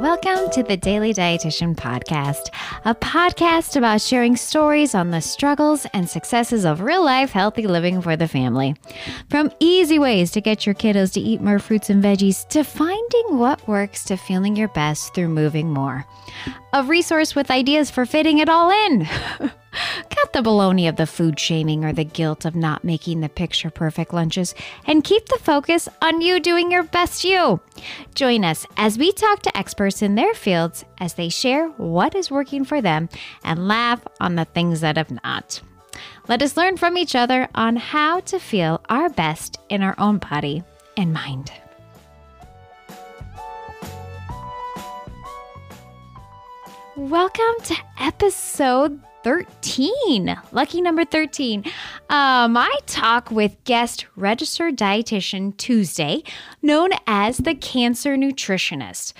Welcome to the Daily Dietitian Podcast, a podcast about sharing stories on the struggles and successes of real life healthy living for the family. From easy ways to get your kiddos to eat more fruits and veggies to finding what works to feeling your best through moving more. A resource with ideas for fitting it all in. Cut the baloney of the food shaming or the guilt of not making the picture perfect lunches and keep the focus on you doing your best you. Join us as we talk to experts in their fields as they share what is working for them and laugh on the things that have not. Let us learn from each other on how to feel our best in our own body and mind. Welcome to episode 13. Lucky number 13. Um, I talk with guest registered dietitian Tuesday, known as the cancer nutritionist.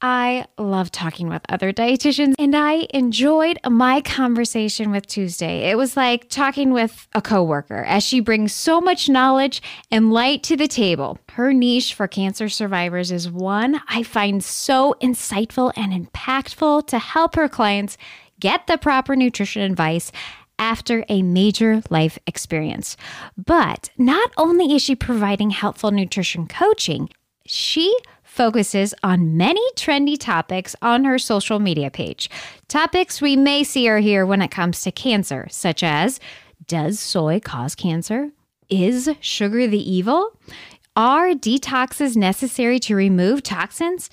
I love talking with other dietitians and I enjoyed my conversation with Tuesday. It was like talking with a coworker as she brings so much knowledge and light to the table. Her niche for cancer survivors is one I find so insightful and impactful to help her clients get the proper nutrition advice after a major life experience. But not only is she providing helpful nutrition coaching, she focuses on many trendy topics on her social media page. Topics we may see or hear when it comes to cancer, such as Does soy cause cancer? Is sugar the evil? Are detoxes necessary to remove toxins?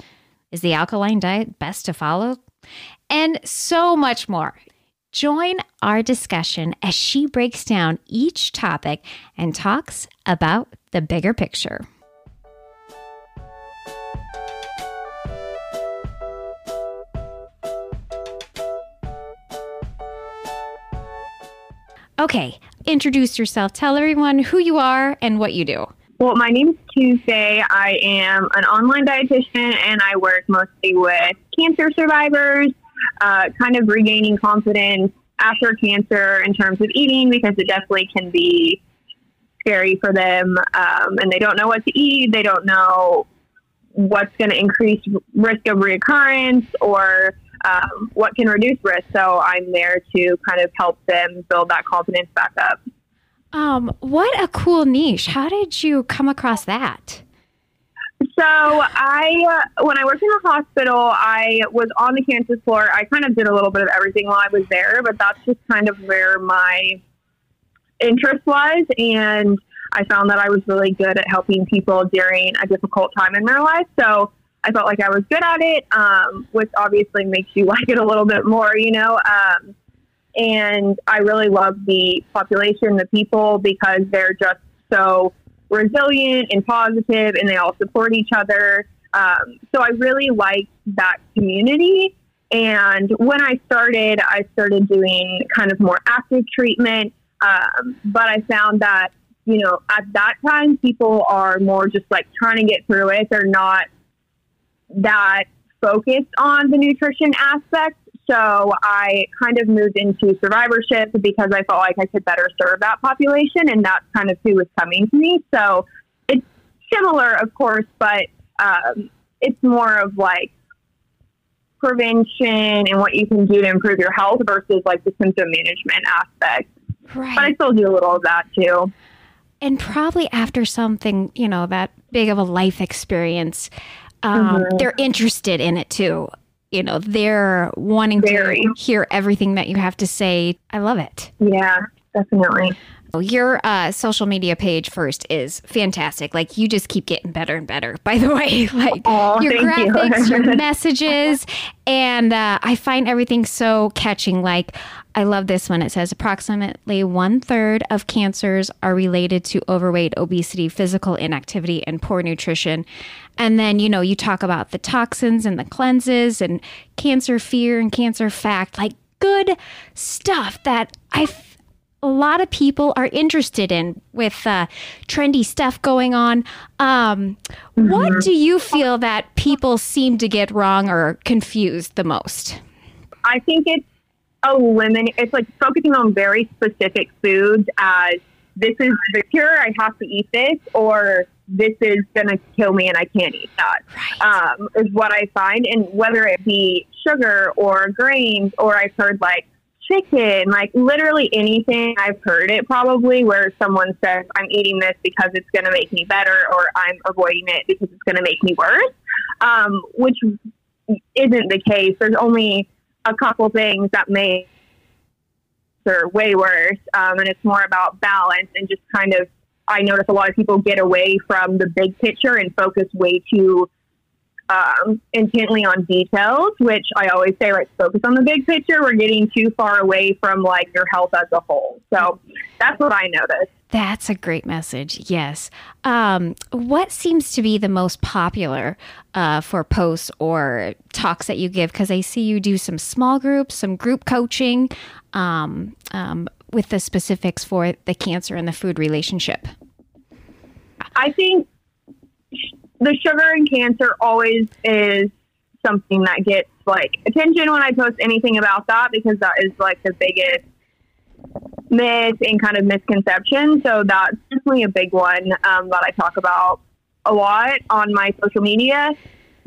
Is the alkaline diet best to follow? And so much more. Join our discussion as she breaks down each topic and talks about the bigger picture. Okay, introduce yourself. Tell everyone who you are and what you do. Well, my name is Tuesday. I am an online dietitian and I work mostly with cancer survivors, uh, kind of regaining confidence after cancer in terms of eating because it definitely can be scary for them um, and they don't know what to eat. They don't know what's going to increase risk of reoccurrence or um, what can reduce risk. So I'm there to kind of help them build that confidence back up. Um, what a cool niche. How did you come across that? So I, uh, when I worked in the hospital, I was on the cancer floor. I kind of did a little bit of everything while I was there, but that's just kind of where my interest was. And I found that I was really good at helping people during a difficult time in their life. So I felt like I was good at it, um, which obviously makes you like it a little bit more, you know. Um, and I really love the population, the people, because they're just so resilient and positive, and they all support each other. Um, so I really like that community. And when I started, I started doing kind of more active treatment. Um, but I found that, you know, at that time, people are more just like trying to get through it. They're not that focused on the nutrition aspect. So I kind of moved into survivorship because I felt like I could better serve that population, and that's kind of who was coming to me. So it's similar, of course, but um, it's more of like prevention and what you can do to improve your health versus like the symptom management aspect. Right. But I still do a little of that too. And probably after something, you know, that big of a life experience, um, Mhm. they're interested in it too. You know, they're wanting Very. to hear everything that you have to say. I love it. Yeah, definitely. Your uh, social media page first is fantastic. Like you just keep getting better and better. By the way, like Oh, your thank you. graphics, your messages, and uh, I find everything so catching. Like I love this one. It says approximately one third of cancers are related to overweight, obesity, physical inactivity, and poor nutrition. And then you know you talk about the toxins and the cleanses and cancer fear and cancer fact. Like good stuff that I. a lot of people are interested in with uh, trendy stuff going on. Um, What do you feel that people seem to get wrong or confused the most? I think it's eliminate. It's like focusing on very specific foods as this is the cure. I have to eat this, or this is going to kill me and I can't eat that. Right. Um, is what I find. And whether it be sugar or grains, or I've heard like chicken, like literally anything, I've heard it probably where someone says, I'm eating this because it's going to make me better, or I'm avoiding it because it's going to make me worse, um, which isn't the case. There's only a couple things that may are way worse, um, and it's more about balance and just kind of. I notice a lot of people get away from the big picture and focus way too um, intently on details, which I always say, like, focus on the big picture. We're getting too far away from like your health as a whole. So that's what I noticed. That's a great message. Yes. Um, what seems to be the most popular uh, for posts or talks that you give? Because I see you do some small groups, some group coaching um, um, with the specifics for the cancer and the food relationship. I think the sugar and cancer always is something that gets like attention when I post anything about that because that is like the biggest myth and kind of misconception. So that's definitely a big one um, that I talk about a lot on my social media.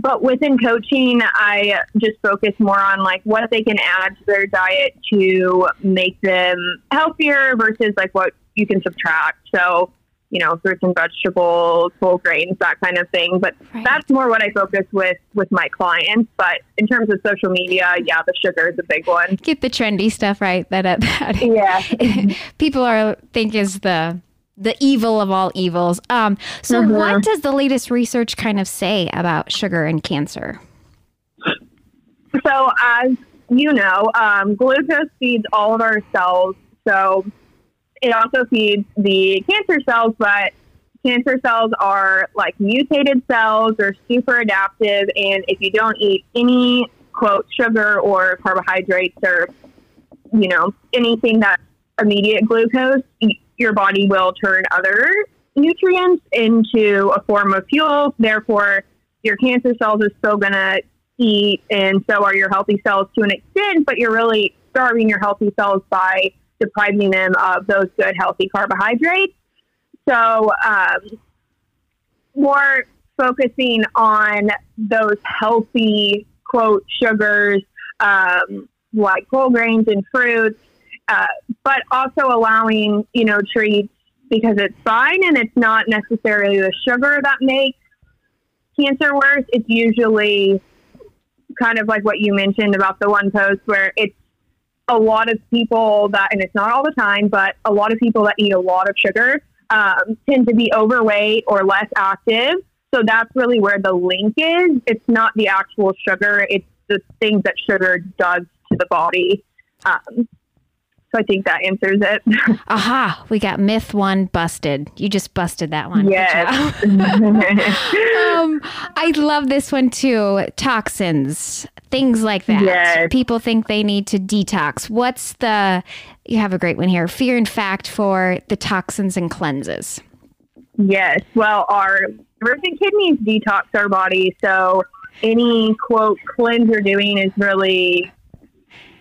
But within coaching, I just focus more on like what they can add to their diet to make them healthier versus like what you can subtract. So you know, fruits and vegetables, whole grains, that kind of thing. But right. that's more what I focus with with my clients. But in terms of social media, yeah, the sugar is a big one. Get the trendy stuff right. That, uh, that yeah, people are think is the the evil of all evils. Um, so, mm-hmm. what does the latest research kind of say about sugar and cancer? So, as you know, um, glucose feeds all of our cells. So, it also feeds the cancer cells, but cancer cells are like mutated cells or super adaptive. And if you don't eat any quote sugar or carbohydrates or, you know, anything that's immediate glucose, your body will turn other nutrients into a form of fuel. Therefore, your cancer cells are still going to eat, and so are your healthy cells to an extent, but you're really starving your healthy cells by depriving them of those good, healthy carbohydrates. So, um, more focusing on those healthy, quote, sugars, um, like whole grains and fruits, uh, but also allowing, you know, treats because it's fine and it's not necessarily the sugar that makes cancer worse. It's usually kind of like what you mentioned about the one post where it's a lot of people that, and it's not all the time, but a lot of people that eat a lot of sugar um, tend to be overweight or less active. So that's really where the link is. It's not the actual sugar, it's the things that sugar does to the body. Um, so I think that answers it. Aha, we got myth one busted. You just busted that one. Yes. um, I love this one too. Toxins, things like that. Yes. People think they need to detox. What's the, you have a great one here, fear and fact for the toxins and cleanses. Yes. Well, our livers and kidneys detox our body. So any quote cleanse you're doing is really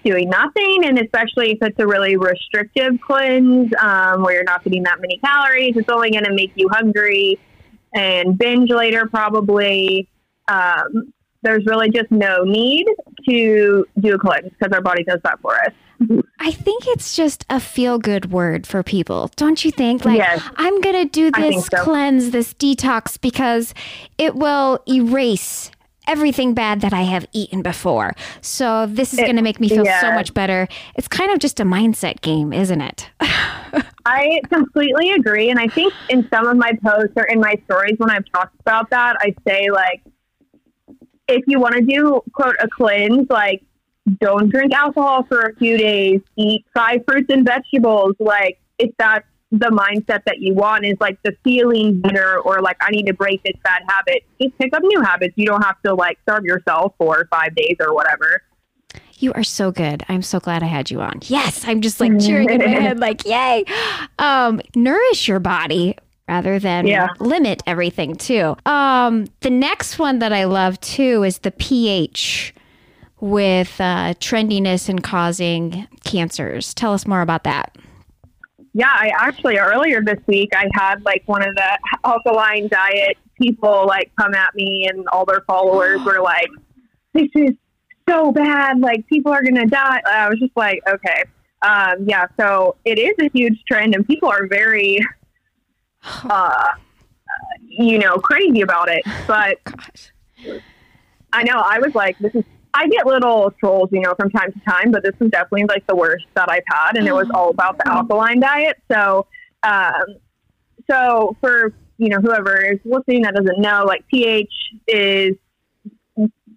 doing nothing, and especially if it's a really restrictive cleanse um, where you're not getting that many calories, it's only going to make you hungry and binge later, probably. Um, there's really just no need to do a cleanse because our body does that for us. I think it's just a feel good word for people, don't you think? Like, yes. I'm going to do this so. cleanse, this detox, because it will erase everything bad that I have eaten before. So this is going to make me feel yeah. so much better. It's kind of just a mindset game, isn't it? I completely agree. And I think in some of my posts or in my stories, when I've talked about that, I say, like, if you want to do, quote, a cleanse, like, don't drink alcohol for a few days, eat five fruits and vegetables. Like, if that's the mindset that you want is like the feeling better or like I need to break this bad habit, just pick up new habits. You don't have to like starve yourself for five days or whatever. You are so good. I'm so glad I had you on. Yes, I'm just like cheering in my head, like, yay. Um, nourish your body rather than yeah. limit everything too. Um, the next one that I love too is the pH with uh, trendiness and causing cancers. Tell us more about that. Yeah, I actually earlier this week I had like one of the alkaline diet people like come at me and all their followers were like, This is so bad, like people are gonna die. I was just like, Okay. Um, yeah, so it is a huge trend and people are very uh you know, crazy about it. But Gosh. I know I was like, this is. I get little trolls, you know, from time to time, but this was definitely like the worst that I've had, and it was all about the alkaline diet. So, um, so for you know whoever is listening that doesn't know, like pH is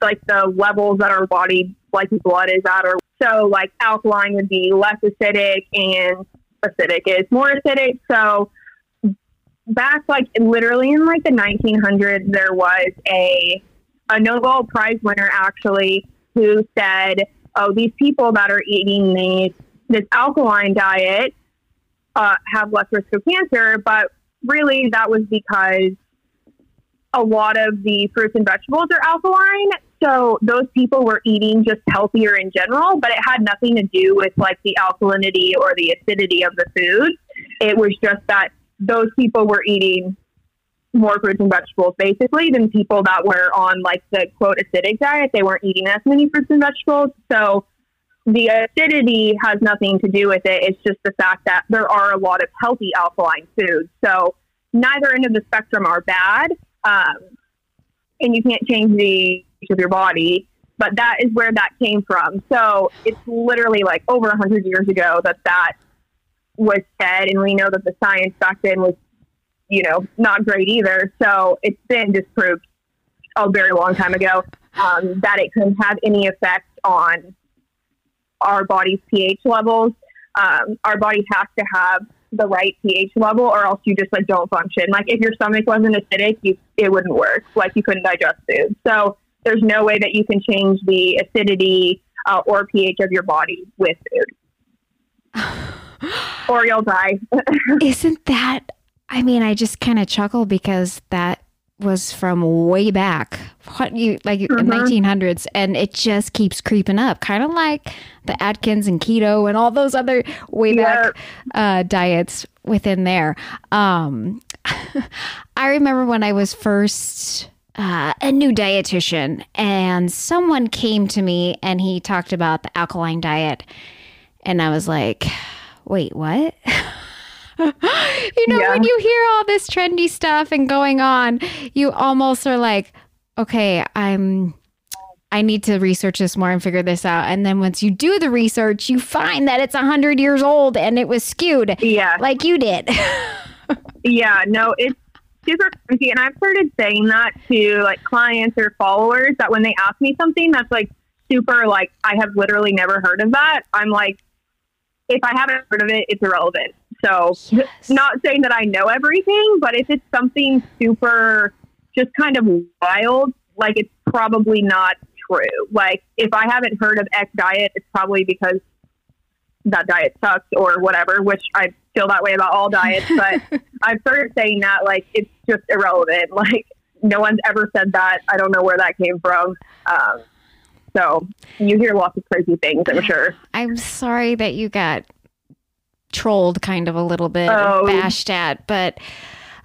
like the levels that our body, like blood, is at, or so like alkaline would be less acidic, and acidic is more acidic. So back like literally in like the 1900s, there was a a Nobel Prize winner actually who said, "Oh, these people that are eating these this alkaline diet uh, have less risk of cancer," but really that was because a lot of the fruits and vegetables are alkaline. So those people were eating just healthier in general, but it had nothing to do with like the alkalinity or the acidity of the food. It was just that those people were eating more fruits and vegetables basically than people that were on like the quote acidic diet. They weren't eating as many fruits and vegetables. So the acidity has nothing to do with it. It's just the fact that there are a lot of healthy alkaline foods. So neither end of the spectrum are bad. Um, and you can't change the of your body, but that is where that came from. So it's literally like over a hundred years ago that that was said, and we know that the science back then was you know, not great either. So it's been disproved a very long time ago um, that it can have any effect on our body's pH levels. Um, our body has to have the right pH level, or else you just like don't function. Like if your stomach wasn't acidic, you it wouldn't work. Like you couldn't digest food. So there's no way that you can change the acidity uh, or pH of your body with food, or you'll die. Isn't that? I mean, I just kind of chuckle because that was from way back, what you like Mhm. nineteen hundreds, and it just keeps creeping up, kind of like the Atkins and keto and all those other way back uh, diets within there. Um, I remember when I was first uh, a new dietitian, and someone came to me and he talked about the alkaline diet, and I was like, "Wait, what?" you know, Yeah. when you hear all this trendy stuff and going on, you almost are like, "Okay, I'm." I need to research this more and figure this out. And then once you do the research, you find that it's 100 years old and it was skewed Yeah. like you did. Yeah, no, it's super crazy. And I've started saying that to like clients or followers that when they ask me something that's like super, like, I have literally never heard of that, I'm like, if I haven't heard of it, it's irrelevant. So, not saying that I know everything, but if it's something super just kind of wild, like, it's probably not true. Like, if I haven't heard of X diet, it's probably because that diet sucks or whatever, which I feel that way about all diets, but I've started saying that like it's just irrelevant. Like no one's ever said that. I don't know where that came from. Um, so you hear lots of crazy things, I'm sure. I'm sorry that you got trolled kind of a little bit, Oh. bashed at, but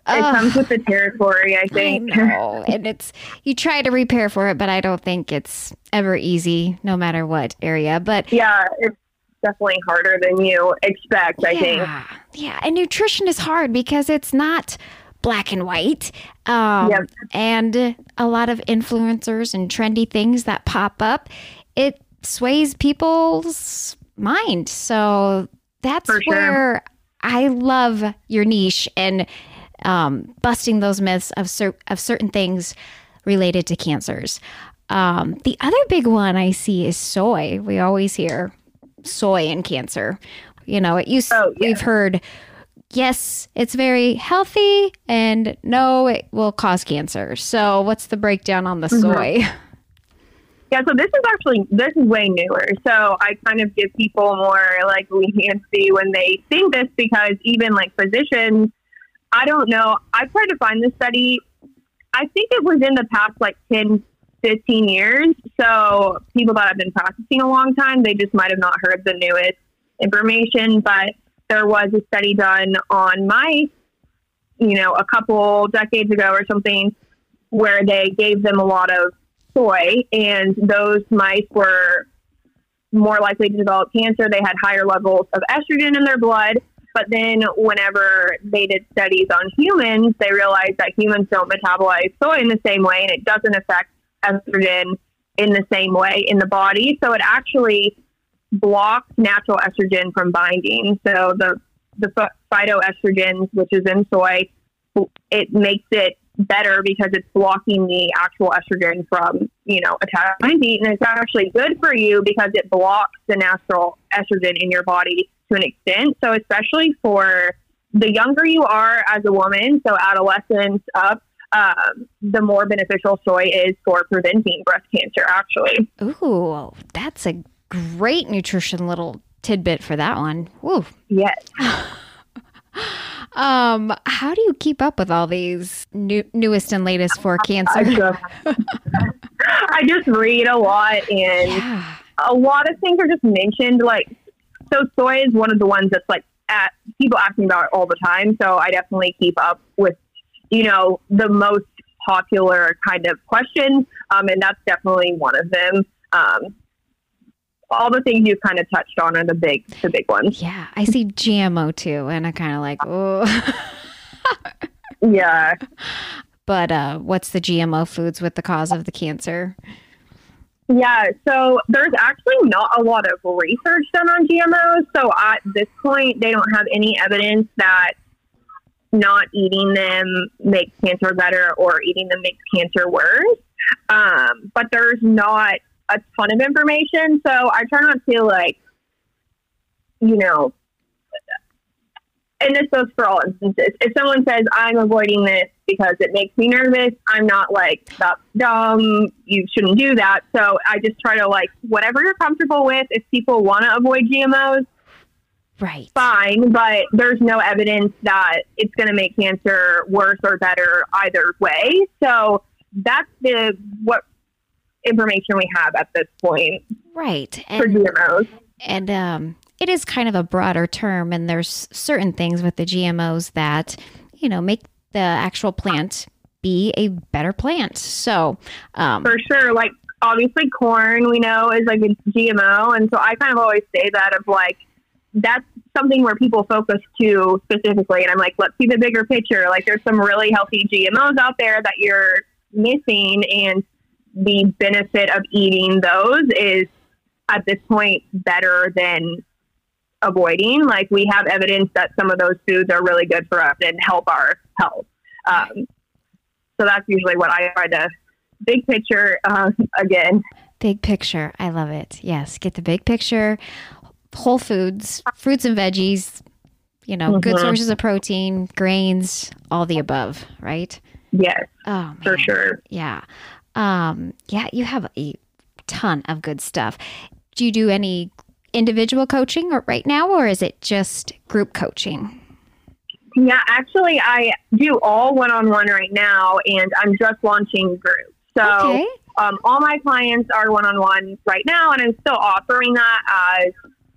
It comes with the territory, I I think. know. and it's you try to repair for it, but I don't think it's ever easy, no matter what area. But yeah, it's definitely harder than you expect. I think. yeah, yeah, and nutrition is hard because it's not black and white. Um, Yep. And a lot of influencers and trendy things that pop up, it sways people's mind. So that's For sure. where I love your niche and um, busting those myths of cer- of certain things related to cancers. Um, the other big one I see is soy. We always hear soy and cancer. You know, it used Oh, yeah. we've heard yes, it's very healthy, and no, it will cause cancer. So, what's the breakdown on the Mhm. soy? Yeah, so this is actually this is way newer. So I kind of give people more like leniency when they think this because even like physicians, I don't know. I tried to find this study. I think it was in the past like 10, 15 years. So people that have been practicing a long time, they just might have not heard the newest information. But there was a study done on mice, you know, a couple decades ago or something, where they gave them a lot of soy, and those mice were more likely to develop cancer. They had higher levels of estrogen in their blood. But then, whenever they did studies on humans, they realized that humans don't metabolize soy in the same way, and it doesn't affect estrogen in the same way in the body. So it actually blocks natural estrogen from binding. So the the phytoestrogens, which is in soy, it makes it better because it's blocking the actual estrogen from, you know, attacking attaching. And it's actually good for you because it blocks the natural estrogen in your body to an extent. So especially for the younger you are as a woman, so adolescence up, um, the more beneficial soy is for preventing breast cancer, actually. Ooh, that's a great nutrition little tidbit for that one. Woo. Yes. um, how do you keep up with all these new, newest and latest for cancer? I just, I just read a lot, and yeah. a lot of things are just mentioned. Like, so soy is one of the ones that's like at people ask me about all the time. So I definitely keep up with, you know, the most popular kind of questions, um, and that's definitely one of them. Um, all the things you've kind of touched on are the big the big ones. Yeah, I see GMO too, and I kind of like oh. yeah. But uh, what's the GMO foods with the cause of the cancer? Yeah, so there's actually not a lot of research done on GMOs. So at this point, they don't have any evidence that not eating them makes cancer better or eating them makes cancer worse. Um, but there's not a ton of information. So I try not to like, you know, and this goes for all instances. If someone says I'm avoiding this because it makes me nervous, I'm not like that's dumb. You shouldn't do that. So I just try to like whatever you're comfortable with. If people want to avoid GMOs, right, fine. But there's no evidence that it's going to make cancer worse or better either way. So that's the what information we have at this point. Right. And, for GMOs. And um, it is kind of a broader term, and there's certain things with the GMOs that, you know, make the actual plant be a better plant. So, um, for sure, like obviously corn we know is like a GMO, and so I kind of always say that of like that's something where people focus to specifically, and I'm like, let's see the bigger picture. Like, there's some really healthy GMOs out there that you're missing, and the benefit of eating those is at this point better than avoiding. Like we have evidence that some of those foods are really good for us and help our health. Um, so that's usually what I try to big picture uh, again. Big picture. I love it. Yes. Get the big picture. Whole foods, fruits and veggies, you know, mm-hmm. good sources of protein, grains, all the above, right? Yes. Oh, man. for sure. Yeah. Um, yeah, you have a ton of good stuff. Do you do any individual coaching right now, or is it just group coaching? Yeah, actually, I do all one on one right now, and I'm just launching groups. So, okay. um, all my clients are one on one right now, and I'm still offering that as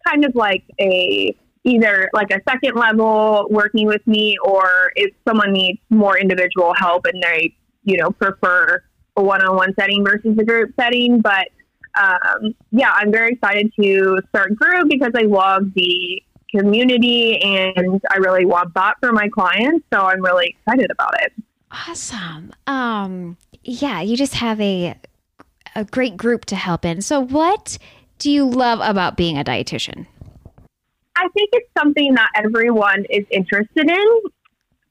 kind of like a either like a second level working with me, or if someone needs more individual help and they, you know, prefer a one-on-one setting versus a group setting. But um, yeah, I'm very excited to start group because I love the community and I really want that for my clients. So I'm really excited about it. Awesome. Um, yeah, you just have a a great group to help in. So what do you love about being a dietitian? I think it's something that everyone is interested in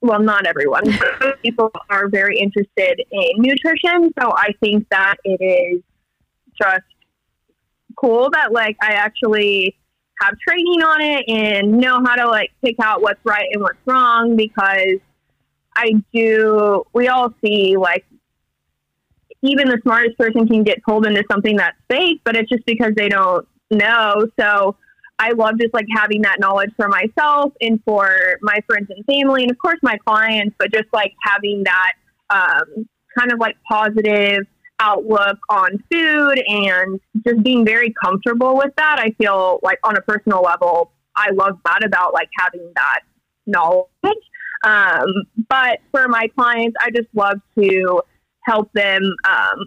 well, not everyone. People are very interested in nutrition, so I think that it is just cool that like I actually have training on it and know how to like pick out what's right and what's wrong because I do. We all see like even the smartest person can get pulled into something that's fake, but it's just because they don't know. So I love just like having that knowledge for myself and for my friends and family, and of course my clients, but just like having that um, kind of like positive outlook on food and just being very comfortable with that. I feel like on a personal level, I love that about like having that knowledge. Um, but for my clients, I just love to help them um,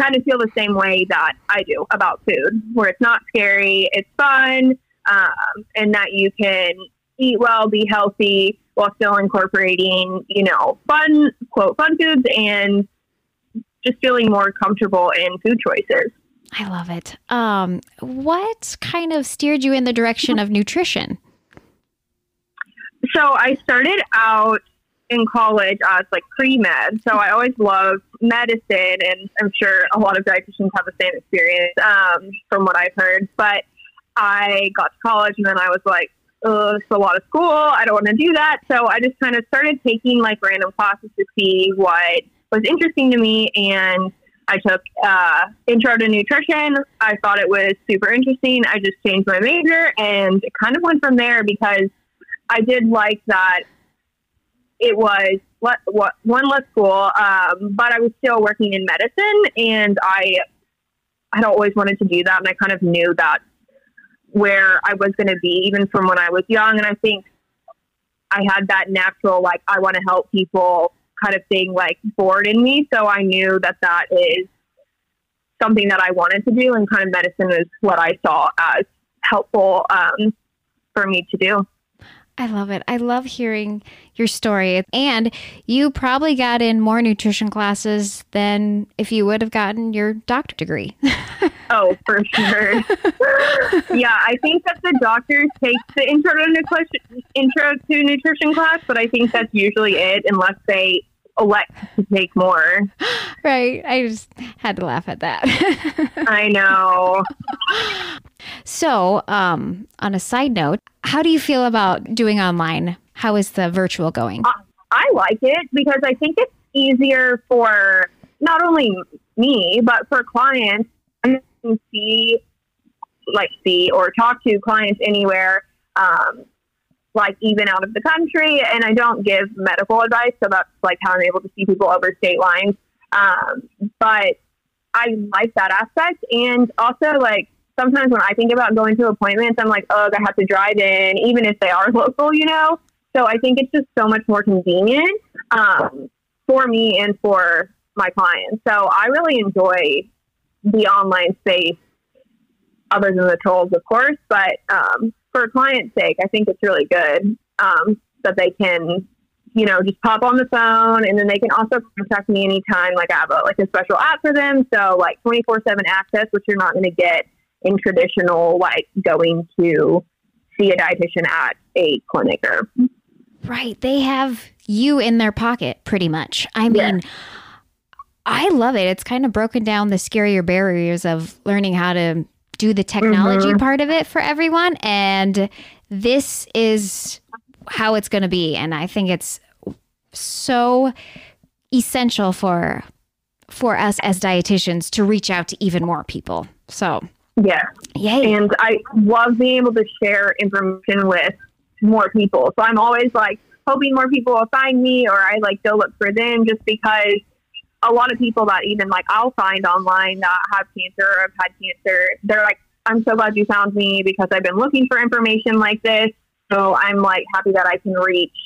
kind of feel the same way that I do about food, where it's not scary, it's fun, um, and that you can eat well, be healthy while still incorporating, you know, fun, quote, fun foods and just feeling more comfortable in food choices. I love it. Um, what kind of steered you in the direction of nutrition? So I started out in college as like pre med. So I always loved medicine, and I'm sure a lot of dietitians have the same experience um, from what I've heard. But I got to college, and then I was like, oh, it's a lot of school. I don't want to do that. So I just kind of started taking like random classes to see what was interesting to me. And I took uh, intro to nutrition. I thought it was super interesting. I just changed my major and kind of went from there because I did like that it was one less school, um, but I was still working in medicine, and I had always wanted to do that, and I kind of knew that where I was going to be, even from when I was young. And I think I had that natural, like, I want to help people kind of thing, like, bored in me. So I knew that that is something that I wanted to do, and kind of medicine is what I saw as helpful um, for me to do. I love it. I love hearing your story. And you probably got in more nutrition classes than if you would have gotten your doctor degree. oh, for sure. yeah, I think that the doctors take the intro to nutrition intro to nutrition class, but I think that's usually it unless they elect to take more. Right. I just had to laugh at that. I know. So, um, on a side note, how do you feel about doing online? How is the virtual going? Uh, I like it because I think it's easier for not only me, but for clients to see, like, see or talk to clients anywhere, um, like, even out of the country. And I don't give medical advice, so that's like how I'm able to see people over state lines. Um, but I like that aspect. And also, like, sometimes when I think about going to appointments, I'm like, oh, I have to drive in, even if they are local, you know? So I think it's just so much more convenient um, for me and for my clients. So I really enjoy the online space, other than the trolls, of course. But um, for client's sake, I think it's really good um, that they can, you know, just pop on the phone and then they can also contact me anytime. Like I have a, like a special app for them. So like 24 seven access, which you're not going to get in traditional, like going to see a dietitian at a clinic or. Right. They have you in their pocket pretty much. I mean, yeah. I love it. It's kind of broken down the scarier barriers of learning how to do the technology mm-hmm. part of it for everyone. And this is how it's going to be. And I think it's so essential for for us as dietitians to reach out to even more people. So yeah. Yay. And I love being able to share information with more people. So I'm always like hoping more people will find me or I like go look for them just because a lot of people that even like I'll find online that have cancer or have had cancer, they're like, I'm so glad you found me because I've been looking for information like this. So I'm like happy that I can reach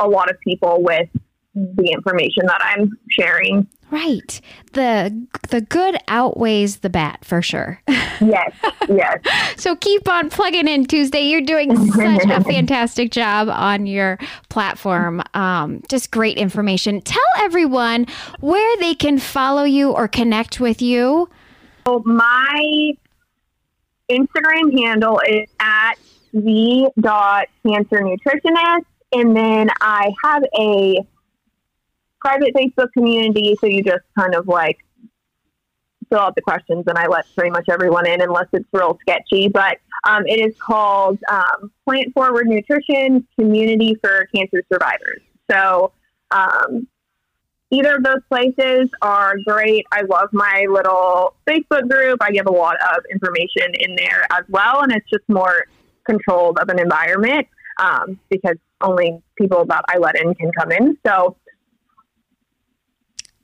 a lot of people with the information that I'm sharing. Right. The the good outweighs the bad for sure. yes. Yes. so keep on plugging in Tuesday. You're doing such a fantastic job on your platform. Um, just great information. Tell everyone where they can follow you or connect with you. So my Instagram handle is at the dot cancer nutritionist and then I have a private Facebook community, so you just kind of like fill out the questions and I let pretty much everyone in unless it's real sketchy. But um, it is called um, Plant Forward Nutrition Community for Cancer Survivors. So um, either of those places are great. I love my little Facebook group. I give a lot of information in there as well, and it's just more controlled of an environment um, because only people that I let in can come in. So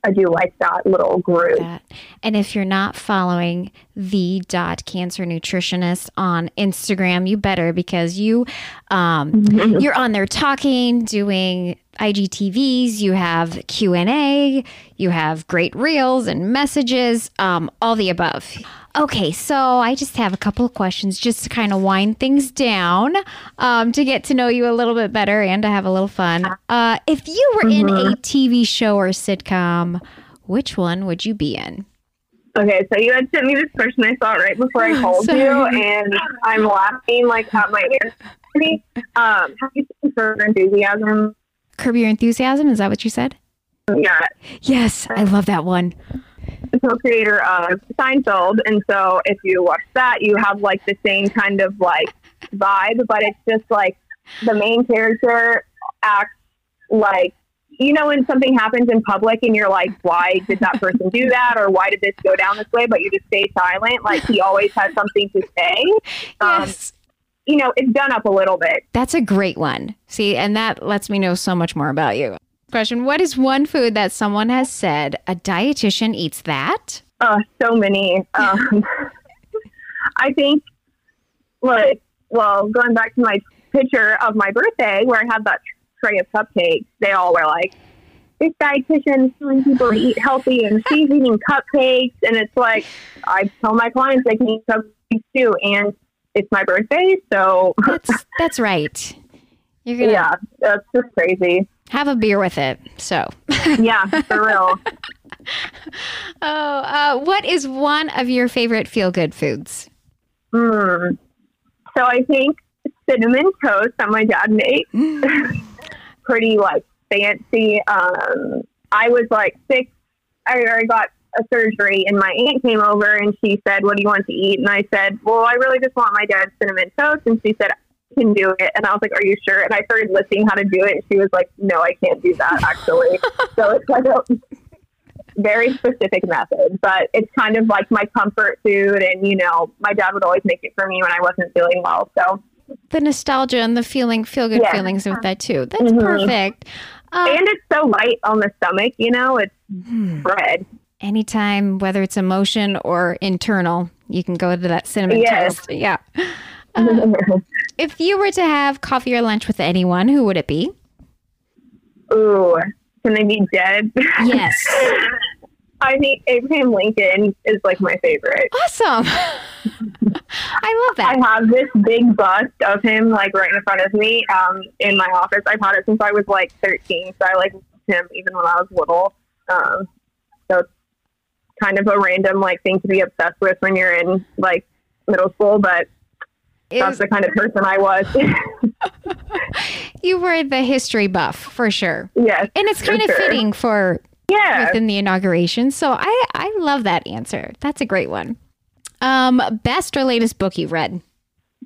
I do like that little group. that. And if you're not following the dot cancer nutritionist on Instagram, you better because you um, you're on there talking, doing IGTVs. You have Q and A. You have great reels and messages. Um, all the above. Okay, so I just have a couple of questions just to kind of wind things down, um, to get to know you a little bit better and to have a little fun. Uh, if you were in a TV show or sitcom, which one would you be in? Okay, so you had sent me this question I saw right before I called you, and I'm laughing like at my ears. Um, have you seen Curb Your Enthusiasm? Curb Your Enthusiasm? Is that what you said? Yeah, Yes, I love that one. The co-creator of Seinfeld, and so if you watch that, you have like the same kind of like vibe, but it's just like the main character acts like you know when something happens in public and you're like, why did that person do that, or why did this go down this way? But you just stay silent. Like he always has something to say. Um, Yes. you know, it's done up a little bit. That's a great one. See, and that lets me know so much more about you. Question What is one food that someone has said a dietitian eats that? Uh, so many. Um, I think, like, well, going back to my picture of my birthday where I had that tray of cupcakes, they all were like, this dietitian is telling people to eat healthy and she's eating cupcakes. And it's like, I tell my clients they can eat cupcakes too. And it's my birthday. So, That's that's right. You're gonna yeah, that's just crazy. Have a beer with it. So, Yeah, for real. oh, uh, what is one of your favorite feel good foods? Mm. So I think cinnamon toast that my dad made. pretty like fancy. Um, I was like six. I, I got a surgery, and my aunt came over and she said, "What do you want to eat?" And I said, "Well, I really just want my dad's cinnamon toast." And she said, "I can do it." And I was like, "Are you sure?" And I started listening how to do it, and she was like, "No, I can't do that actually." so it's like a very specific method, but it's kind of like my comfort food. And you know, my dad would always make it for me when I wasn't feeling well. So The nostalgia and the feeling, feel good Yeah. feelings with that too. That's Mhm. perfect. Uh, and it's so light on the stomach, you know, it's hmm. bread. anytime, whether it's emotion or internal, you can go to that cinnamon Yes. toast. Yeah. Uh, if you were to have coffee or lunch with anyone, who would it be? Ooh, can they be dead? Yes. I think Abraham Lincoln is like my favorite. Awesome. I love that. I have this big bust of him like right in front of me um, in my office. I've had it since I was like 13, so I like him even when I was little. Um, so it's kind of a random like thing to be obsessed with when you're in like middle school, but that's the kind of person I was. you were the history buff for sure. yes. And it's kind of sure. fitting for Yeah. within the inauguration. So I, I love that answer. That's a great one. Um, best or latest book you've read?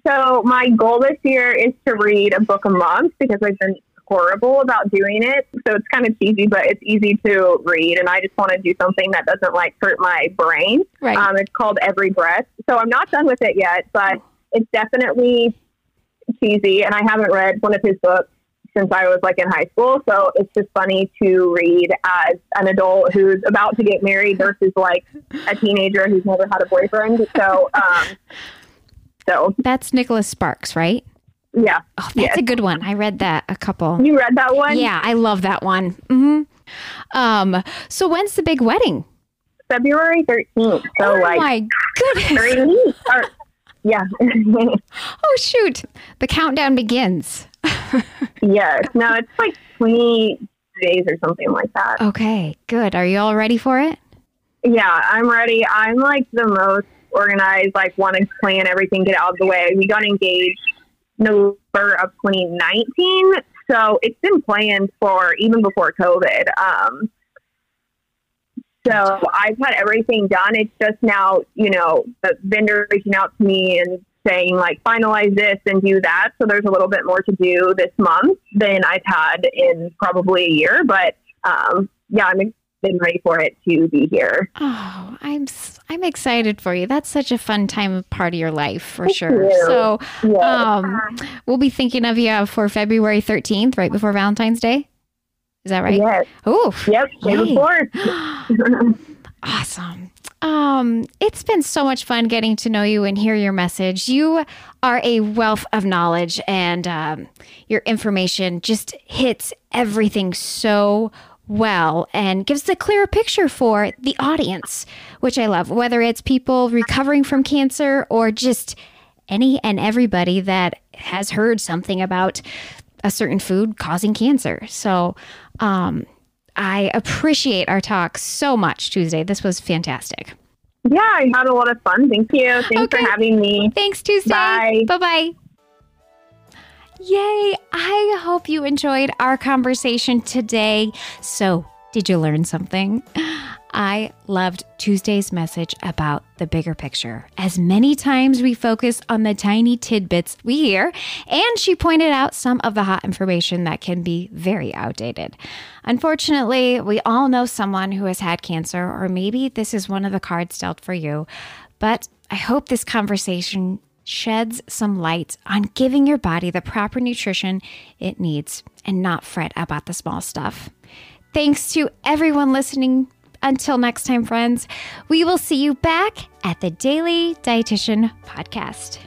So my goal this year is to read a book a month because I've been horrible about doing it. So it's kind of cheesy, but it's easy to read, and I just want to do something that doesn't like hurt my brain. Right. Um, it's called Every Breath. So I'm not done with it yet, but it's definitely cheesy, and I haven't read one of his books since I was like in high school. So it's just funny to read as an adult who's about to get married versus like a teenager who's never had a boyfriend. So, um, so That's Nicholas Sparks, right? yeah. Oh, that's Yes. a good one. I read that a couple. You read that one? Yeah, I love that one. hmm Um, so when's the big wedding? February 13th. So, oh like, my goodness. three. Or, yeah. Oh shoot. The countdown begins. yes. No, it's like 20 days or something like that. Okay, good. Are you all ready for it? Yeah, I'm ready. I'm like the most organized, like, want to plan everything, get out of the way. We got engaged November of 2019. So it's been planned for even before COVID. Um, so I've had everything done. It's just now, you know, the vendor reaching out to me and saying like finalize this and do that. So there's a little bit more to do this month than I've had in probably a year. But um, yeah, I'm been ready for it to be here. Oh, I'm I'm excited for you. That's such a fun time part of your life for Thank sure. you. So, Yeah. um, we'll be thinking of you for February 13th, right before Valentine's Day. Is that right? Yes. Oh, Yep. Yay. before. Awesome. Um, it's been so much fun getting to know you and hear your message. You are a wealth of knowledge, and um, your information just hits everything so well and gives a clearer picture for the audience, which I love, whether it's people recovering from cancer or just any and everybody that has heard something about a certain food causing cancer. So, um, I appreciate our talk so much, Tuesday. This was fantastic. yeah, I had a lot of fun. Thank you. Thanks Okay. for having me. Thanks, Tuesday. Bye. Bye bye. Yay. I hope you enjoyed our conversation today. So, did you learn something? I loved Tuesday's message about the bigger picture. As many times we focus on the tiny tidbits we hear, and she pointed out some of the hot information that can be very outdated. Unfortunately, we all know someone who has had cancer, or maybe this is one of the cards dealt for you. But I hope this conversation sheds some light on giving your body the proper nutrition it needs and not fret about the small stuff. Thanks to everyone listening. Until next time, friends, we will see you back at the Daily Dietitian Podcast.